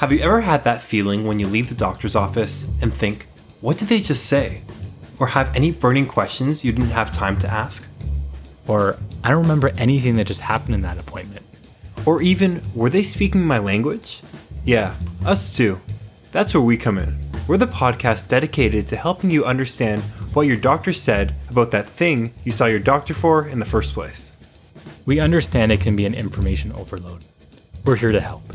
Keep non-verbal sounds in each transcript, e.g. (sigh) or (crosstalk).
Have you ever had that feeling when you leave the doctor's office and think, what did they just say? Or have any burning questions you didn't have time to ask? Or I don't remember anything that just happened in that appointment. Or even, were they speaking my language? Yeah, us too. That's where we come in. We're the podcast dedicated to helping you understand what your doctor said about that thing you saw your doctor for in the first place. We understand it can be an information overload. We're here to help.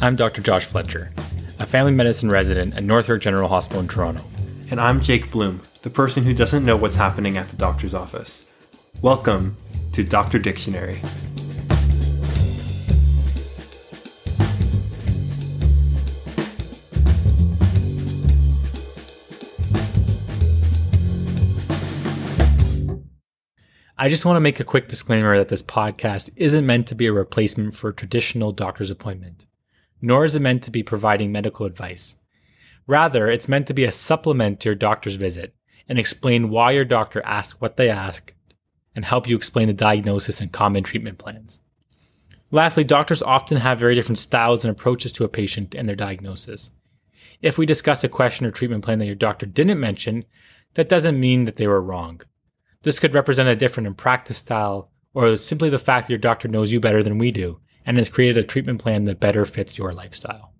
I'm Dr. Josh Fletcher, a family medicine resident at North York General Hospital in Toronto. And I'm Jake Bloom, the person who doesn't know what's happening at the doctor's office. Welcome to Doctor Dictionary. I just want to make a quick disclaimer that this podcast isn't meant to be a replacement for a traditional doctor's appointment, nor is it meant to be providing medical advice. Rather, it's meant to be a supplement to your doctor's visit and explain why your doctor asked what they asked and help you explain the diagnosis and common treatment plans. Lastly, doctors often have very different styles and approaches to a patient and their diagnosis. If we discuss a question or treatment plan that your doctor didn't mention, that doesn't mean that they were wrong. This could represent a different in practice style, or simply the fact that your doctor knows you better than we do and has created a treatment plan that better fits your lifestyle.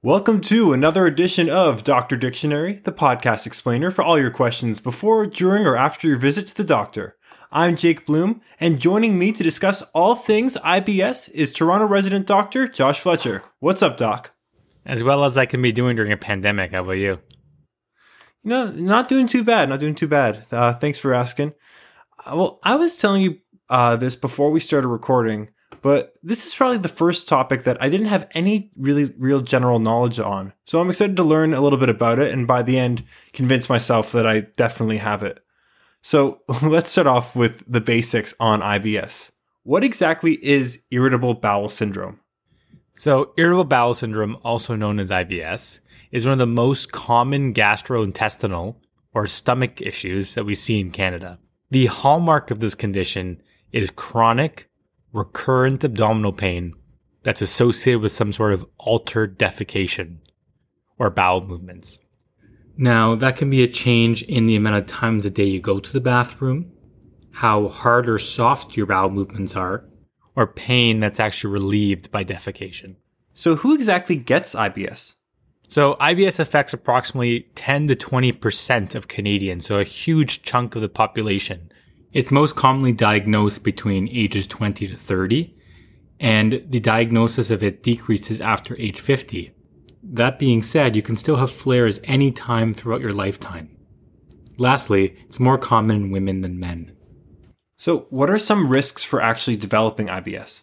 Welcome to another edition of Doctor Dictionary, the podcast explainer for all your questions before, during, or after your visit to the doctor. I'm Jake Bloom, and joining me to discuss all things IBS is Toronto resident doctor Josh Fletcher. What's up, Doc? As well as I can be doing during a pandemic. How about you? You know, not doing too bad. Not doing too bad. Uh, thanks for asking. Uh, well, I was telling you uh, this before we started recording, but this is probably the first topic that I didn't have any really real general knowledge on. So I'm excited to learn a little bit about it, and by the end, convince myself that I definitely have it. So (laughs) let's start off with the basics on IBS. What exactly is irritable bowel syndrome? So, irritable bowel syndrome, also known as IBS, is one of the most common gastrointestinal or stomach issues that we see in Canada. The hallmark of this condition is chronic, recurrent abdominal pain that's associated with some sort of altered defecation or bowel movements. Now, that can be a change in the amount of times a day you go to the bathroom, how hard or soft your bowel movements are, or pain that's actually relieved by defecation. So, who exactly gets IBS? So, IBS affects approximately 10 to 20% of Canadians, so a huge chunk of the population. It's most commonly diagnosed between ages 20 to 30, and the diagnosis of it decreases after age 50. That being said, you can still have flares any time throughout your lifetime. Lastly, it's more common in women than men. So, what are some risks for actually developing IBS?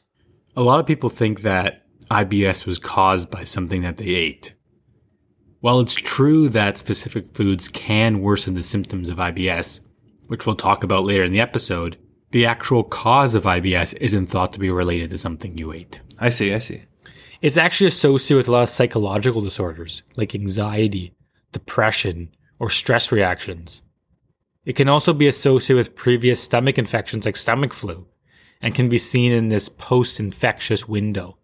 A lot of people think that IBS was caused by something that they ate. While it's true that specific foods can worsen the symptoms of IBS, which we'll talk about later in the episode, the actual cause of IBS isn't thought to be related to something you ate. I see, I see. It's actually associated with a lot of psychological disorders like anxiety, depression, or stress reactions. It can also be associated with previous stomach infections like stomach flu and can be seen in this post infectious window.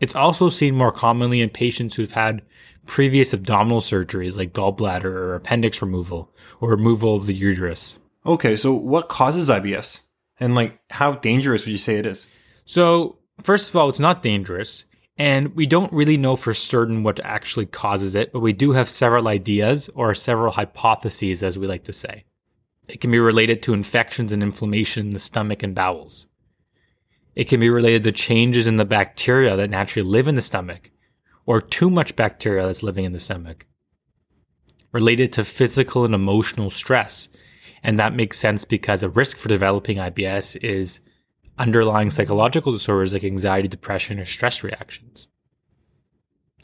It's also seen more commonly in patients who've had previous abdominal surgeries like gallbladder or appendix removal or removal of the uterus. Okay, so what causes IBS? And like how dangerous would you say it is? So, first of all, it's not dangerous. And we don't really know for certain what actually causes it, but we do have several ideas or several hypotheses, as we like to say. It can be related to infections and inflammation in the stomach and bowels. It can be related to changes in the bacteria that naturally live in the stomach, or too much bacteria that's living in the stomach. Related to physical and emotional stress. And that makes sense because a risk for developing IBS is underlying psychological disorders like anxiety, depression, or stress reactions.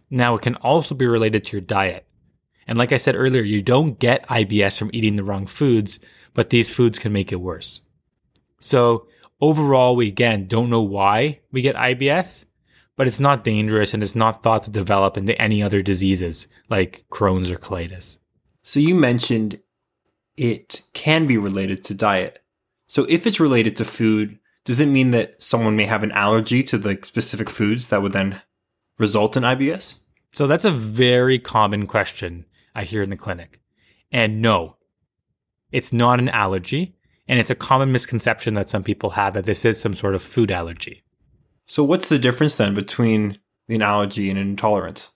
Now, it can also be related to your diet. And like I said earlier, you don't get IBS from eating the wrong foods, but these foods can make it worse. So, overall, we again don't know why we get IBS, but it's not dangerous and it's not thought to develop into any other diseases like Crohn's or colitis. So, you mentioned it can be related to diet. So, if it's related to food, does it mean that someone may have an allergy to the specific foods that would then result in IBS? So that's a very common question I hear in the clinic. And no, it's not an allergy. And it's a common misconception that some people have that this is some sort of food allergy. So, what's the difference then between an allergy and an intolerance?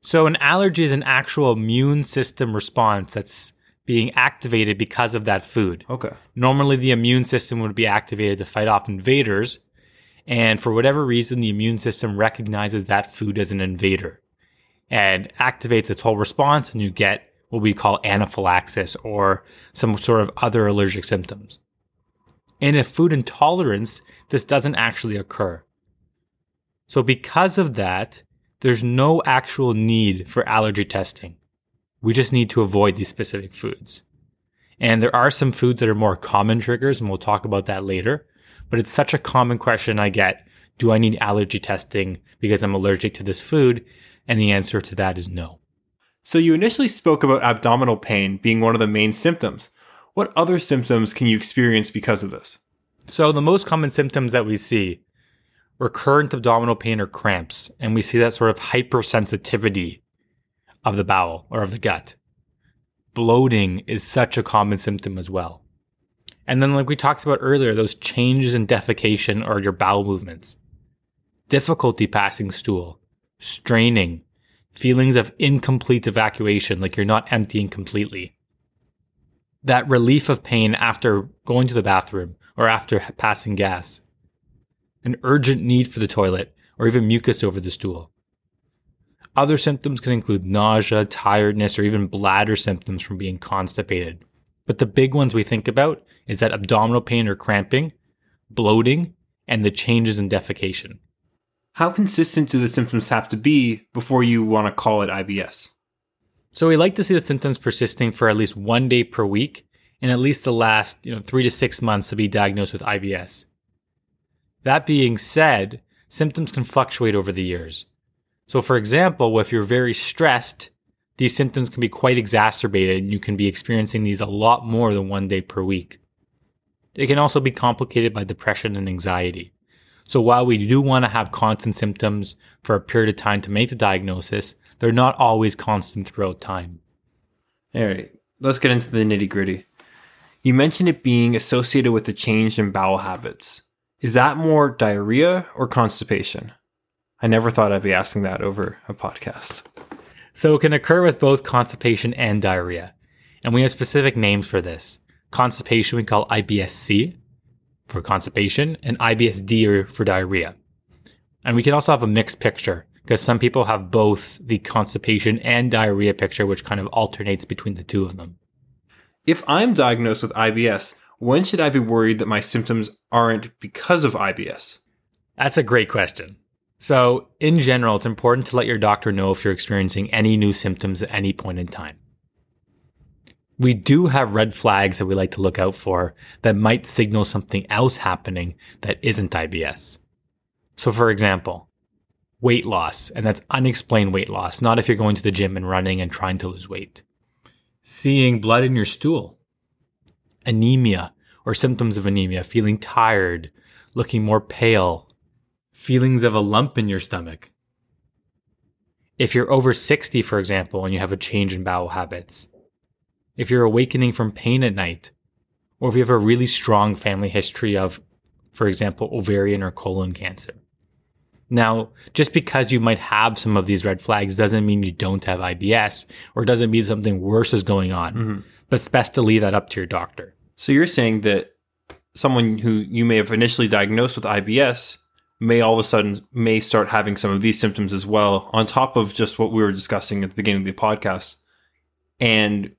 So, an allergy is an actual immune system response that's being activated because of that food. Okay. Normally, the immune system would be activated to fight off invaders. And for whatever reason, the immune system recognizes that food as an invader and activates its whole response, and you get what we call anaphylaxis or some sort of other allergic symptoms. In a food intolerance, this doesn't actually occur. So, because of that, there's no actual need for allergy testing. We just need to avoid these specific foods. And there are some foods that are more common triggers, and we'll talk about that later. But it's such a common question I get do I need allergy testing because I'm allergic to this food? And the answer to that is no. So, you initially spoke about abdominal pain being one of the main symptoms. What other symptoms can you experience because of this? So, the most common symptoms that we see recurrent abdominal pain or cramps, and we see that sort of hypersensitivity of the bowel or of the gut. Bloating is such a common symptom as well. And then, like we talked about earlier, those changes in defecation or your bowel movements, difficulty passing stool, straining, feelings of incomplete evacuation, like you're not emptying completely. That relief of pain after going to the bathroom or after passing gas. An urgent need for the toilet or even mucus over the stool. Other symptoms can include nausea, tiredness, or even bladder symptoms from being constipated. But the big ones we think about is that abdominal pain or cramping, bloating, and the changes in defecation. How consistent do the symptoms have to be before you want to call it IBS? So we like to see the symptoms persisting for at least one day per week in at least the last you know, three to six months to be diagnosed with IBS. That being said, symptoms can fluctuate over the years. So, for example, if you're very stressed, these symptoms can be quite exacerbated and you can be experiencing these a lot more than one day per week. It can also be complicated by depression and anxiety. So while we do want to have constant symptoms for a period of time to make the diagnosis, they're not always constant throughout time. All right, let's get into the nitty gritty. You mentioned it being associated with a change in bowel habits. Is that more diarrhea or constipation? I never thought I'd be asking that over a podcast. So it can occur with both constipation and diarrhea. And we have specific names for this. Constipation we call IBS-C, for constipation and IBSD or for diarrhea. And we can also have a mixed picture because some people have both the constipation and diarrhea picture, which kind of alternates between the two of them. If I'm diagnosed with IBS, when should I be worried that my symptoms aren't because of IBS? That's a great question. So, in general, it's important to let your doctor know if you're experiencing any new symptoms at any point in time we do have red flags that we like to look out for that might signal something else happening that isn't IBS. So, for example, weight loss, and that's unexplained weight loss, not if you're going to the gym and running and trying to lose weight. Seeing blood in your stool, anemia or symptoms of anemia, feeling tired, looking more pale, feelings of a lump in your stomach. If you're over 60, for example, and you have a change in bowel habits, if you're awakening from pain at night, or if you have a really strong family history of, for example, ovarian or colon cancer. Now, just because you might have some of these red flags doesn't mean you don't have IBS or doesn't mean something worse is going on. Mm-hmm. But it's best to leave that up to your doctor. So you're saying that someone who you may have initially diagnosed with IBS may all of a sudden may start having some of these symptoms as well on top of just what we were discussing at the beginning of the podcast. And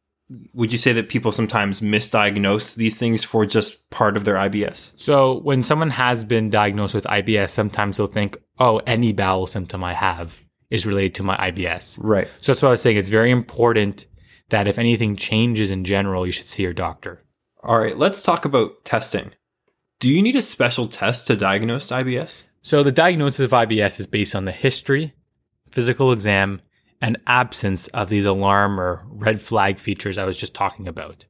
would you say that people sometimes misdiagnose these things for just part of their IBS? So, when someone has been diagnosed with IBS, sometimes they'll think, oh, any bowel symptom I have is related to my IBS. Right. So, that's what I was saying. It's very important that if anything changes in general, you should see your doctor. All right, let's talk about testing. Do you need a special test to diagnose IBS? So, the diagnosis of IBS is based on the history, physical exam, and absence of these alarm or red flag features I was just talking about.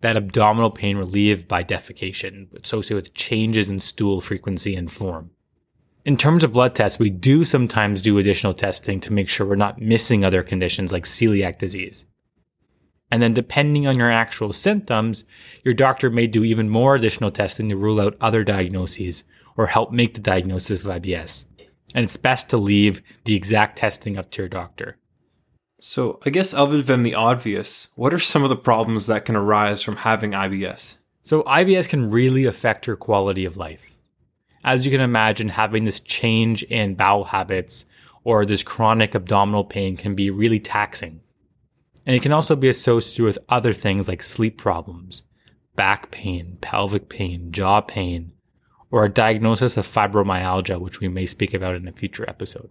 that abdominal pain relieved by defecation associated with changes in stool frequency and form. In terms of blood tests, we do sometimes do additional testing to make sure we're not missing other conditions like celiac disease. And then, depending on your actual symptoms, your doctor may do even more additional testing to rule out other diagnoses or help make the diagnosis of IBS. And it's best to leave the exact testing up to your doctor. So, I guess other than the obvious, what are some of the problems that can arise from having IBS? So, IBS can really affect your quality of life. As you can imagine, having this change in bowel habits or this chronic abdominal pain can be really taxing. And it can also be associated with other things like sleep problems, back pain, pelvic pain, jaw pain, or a diagnosis of fibromyalgia, which we may speak about in a future episode.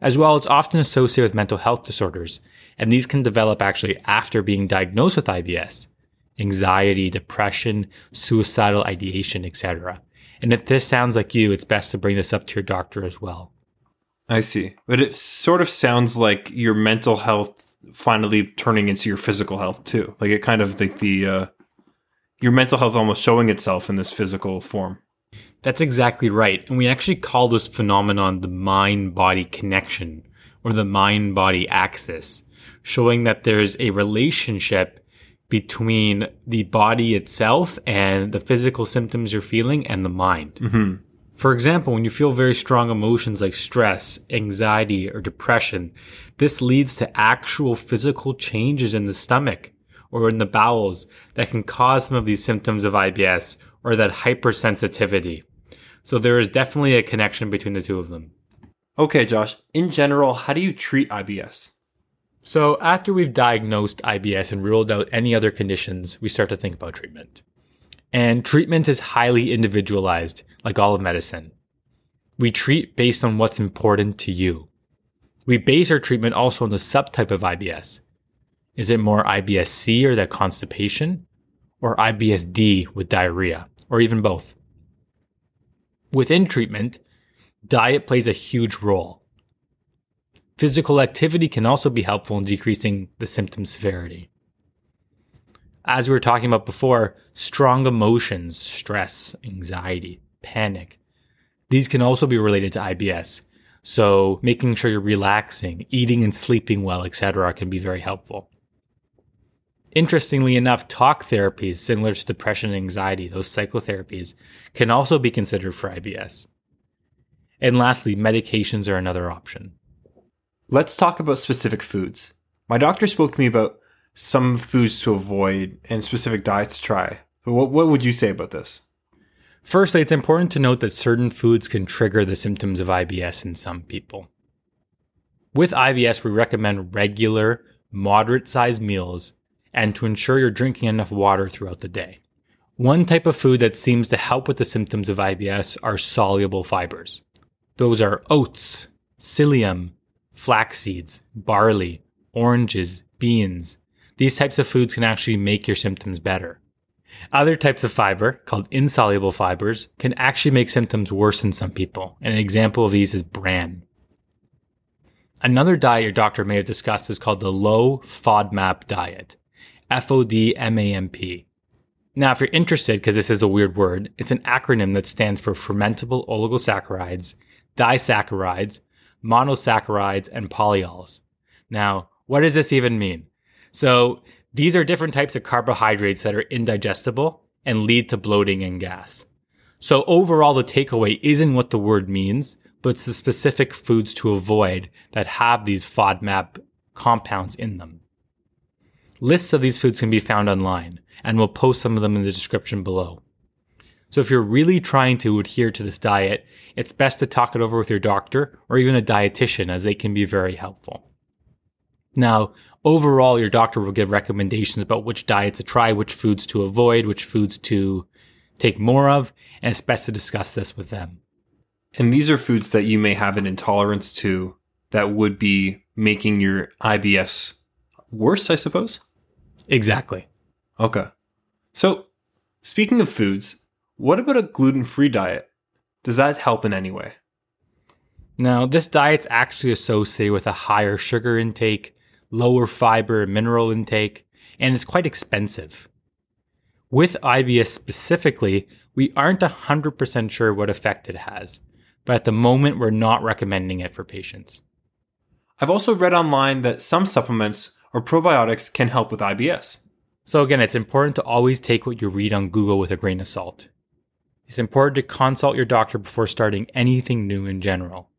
As well, it's often associated with mental health disorders, and these can develop actually after being diagnosed with IBS anxiety, depression, suicidal ideation, etc. And if this sounds like you, it's best to bring this up to your doctor as well. I see. But it sort of sounds like your mental health finally turning into your physical health too. Like it kind of like the uh, your mental health almost showing itself in this physical form. That's exactly right. And we actually call this phenomenon the mind body connection or the mind body axis, showing that there's a relationship between the body itself and the physical symptoms you're feeling and the mind. Mm-hmm. For example, when you feel very strong emotions like stress, anxiety, or depression, this leads to actual physical changes in the stomach or in the bowels that can cause some of these symptoms of IBS or that hypersensitivity. So there is definitely a connection between the two of them. Okay, Josh, in general, how do you treat IBS? So after we've diagnosed IBS and ruled out any other conditions, we start to think about treatment. And treatment is highly individualized, like all of medicine. We treat based on what's important to you. We base our treatment also on the subtype of IBS. Is it more IBS-C or that constipation? Or IBS-D with diarrhea? Or even both? Within treatment, diet plays a huge role. Physical activity can also be helpful in decreasing the symptom severity as we were talking about before, strong emotions, stress, anxiety, panic, these can also be related to IBS. So making sure you're relaxing, eating and sleeping well, etc., can be very helpful. Interestingly enough, talk therapies similar to depression and anxiety, those psychotherapies, can also be considered for IBS. And lastly, medications are another option. Let's talk about specific foods. My doctor spoke to me about some foods to avoid and specific diets to try. But what, what would you say about this? Firstly, it's important to note that certain foods can trigger the symptoms of IBS in some people. With IBS, we recommend regular, moderate sized meals and to ensure you're drinking enough water throughout the day. One type of food that seems to help with the symptoms of IBS are soluble fibers. Those are oats, psyllium, flax seeds, barley, oranges, beans, these types of foods can actually make your symptoms better. Other types of fiber, called insoluble fibers, can actually make symptoms worse in some people, and an example of these is bran. Another diet your doctor may have discussed is called the low FODMAP diet. F O D M A M P. Now, if you're interested, because this is a weird word, it's an acronym that stands for fermentable oligosaccharides, disaccharides, monosaccharides, and polyols. Now, what does this even mean? So these are different types of carbohydrates that are indigestible and lead to bloating and gas. So overall, the takeaway isn't what the word means, but it's the specific foods to avoid that have these FODMAP compounds in them. Lists of these foods can be found online, and we'll post some of them in the description below. So if you're really trying to adhere to this diet, it's best to talk it over with your doctor or even a dietitian as they can be very helpful. Now, overall, your doctor will give recommendations about which diet to try, which foods to avoid, which foods to take more of, and it's best to discuss this with them. And these are foods that you may have an intolerance to that would be making your IBS worse, I suppose? Exactly. Okay. So, speaking of foods, what about a gluten free diet? Does that help in any way? Now, this diet's actually associated with a higher sugar intake, lower fiber and mineral intake, and it's quite expensive. With IBS specifically, we aren't 100% sure what effect it has, but at the moment, we're not recommending it for patients. I've also read online that some supplements or probiotics can help with IBS. So, again, it's important to always take what you read on Google with a grain of salt. It's important to consult your doctor before starting anything new in general.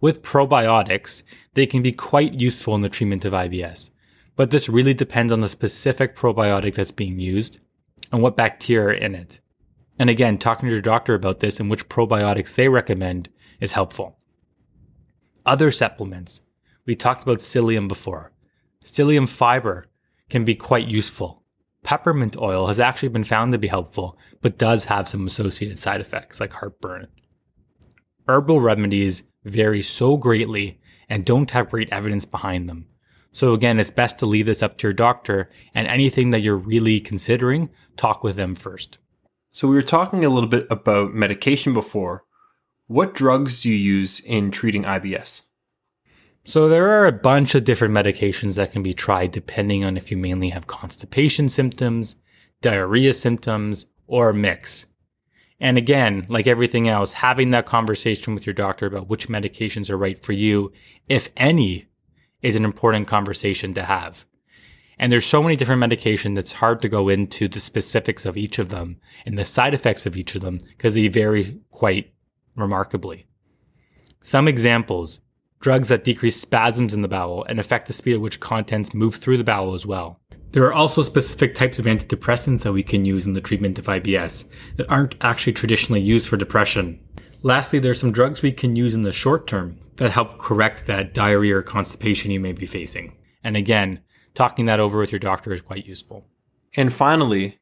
With probiotics, they can be quite useful in the treatment of IBS, but this really depends on the specific probiotic that's being used and what bacteria are in it. And again, talking to your doctor about this and which probiotics they recommend is helpful. Other supplements. We talked about psyllium before. Psyllium fiber can be quite useful. Peppermint oil has actually been found to be helpful, but does have some associated side effects like heartburn. Herbal remedies vary so greatly and don't have great evidence behind them. So again, it's best to leave this up to your doctor and anything that you're really considering, talk with them first. So we were talking a little bit about medication before. What drugs do you use in treating IBS? So there are a bunch of different medications that can be tried depending on if you mainly have constipation symptoms, diarrhea symptoms, or a mix. And again, like everything else, having that conversation with your doctor about which medications are right for you, if any, is an important conversation to have. And there's so many different medications, that's hard to go into the specifics of each of them and the side effects of each of them because they vary quite remarkably. Some examples drugs that decrease spasms in the bowel and affect the speed at which contents move through the bowel as well. There are also specific types of antidepressants that we can use in the treatment of IBS that aren't actually traditionally used for depression. Lastly, there are some drugs we can use in the short term that help correct that diarrhea or constipation you may be facing. And again, talking that over with your doctor is quite useful. And finally,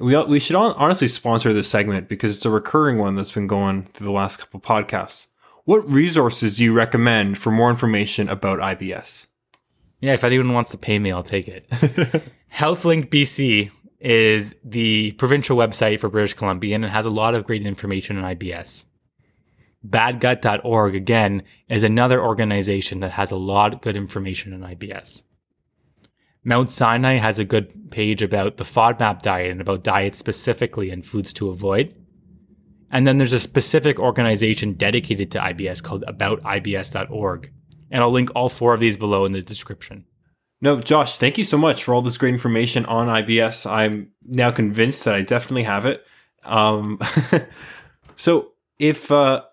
we, we should honestly sponsor this segment because it's a recurring one that's been going through the last couple podcasts. What resources do you recommend for more information about IBS? Yeah, if anyone wants to pay me, I'll take it. (laughs) HealthLink BC is the provincial website for British Columbia and it has a lot of great information on IBS. Badgut.org, again, is another organization that has a lot of good information on IBS. Mount Sinai has a good page about the FODMAP diet and about diets specifically and foods to avoid. And then there's a specific organization dedicated to IBS called aboutibs.org and I'll link all four of these below in the description. No, Josh, thank you so much for all this great information on IBS. I'm now convinced that I definitely have it. Um, (laughs) so if uh,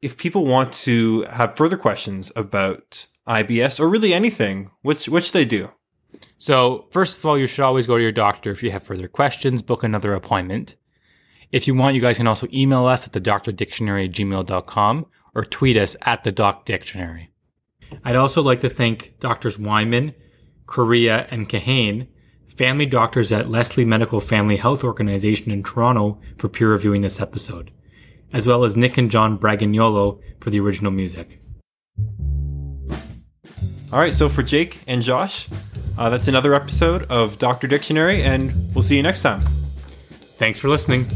if people want to have further questions about IBS or really anything, which which they do. So first of all, you should always go to your doctor if you have further questions. Book another appointment. If you want, you guys can also email us at the doctordictionary at gmail.com or tweet us at the doc dictionary. I'd also like to thank Doctors Wyman, Correa, and Kahane, family doctors at Leslie Medical Family Health Organization in Toronto for peer reviewing this episode, as well as Nick and John Bragagnolo for the original music. All right, so for Jake and Josh, uh, that's another episode of Doctor Dictionary, and we'll see you next time. Thanks for listening.